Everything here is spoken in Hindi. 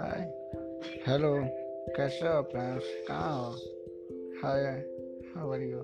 हाय। हेलो कैसे हो फ्रेंड्स कहाँ हो? Hi how are you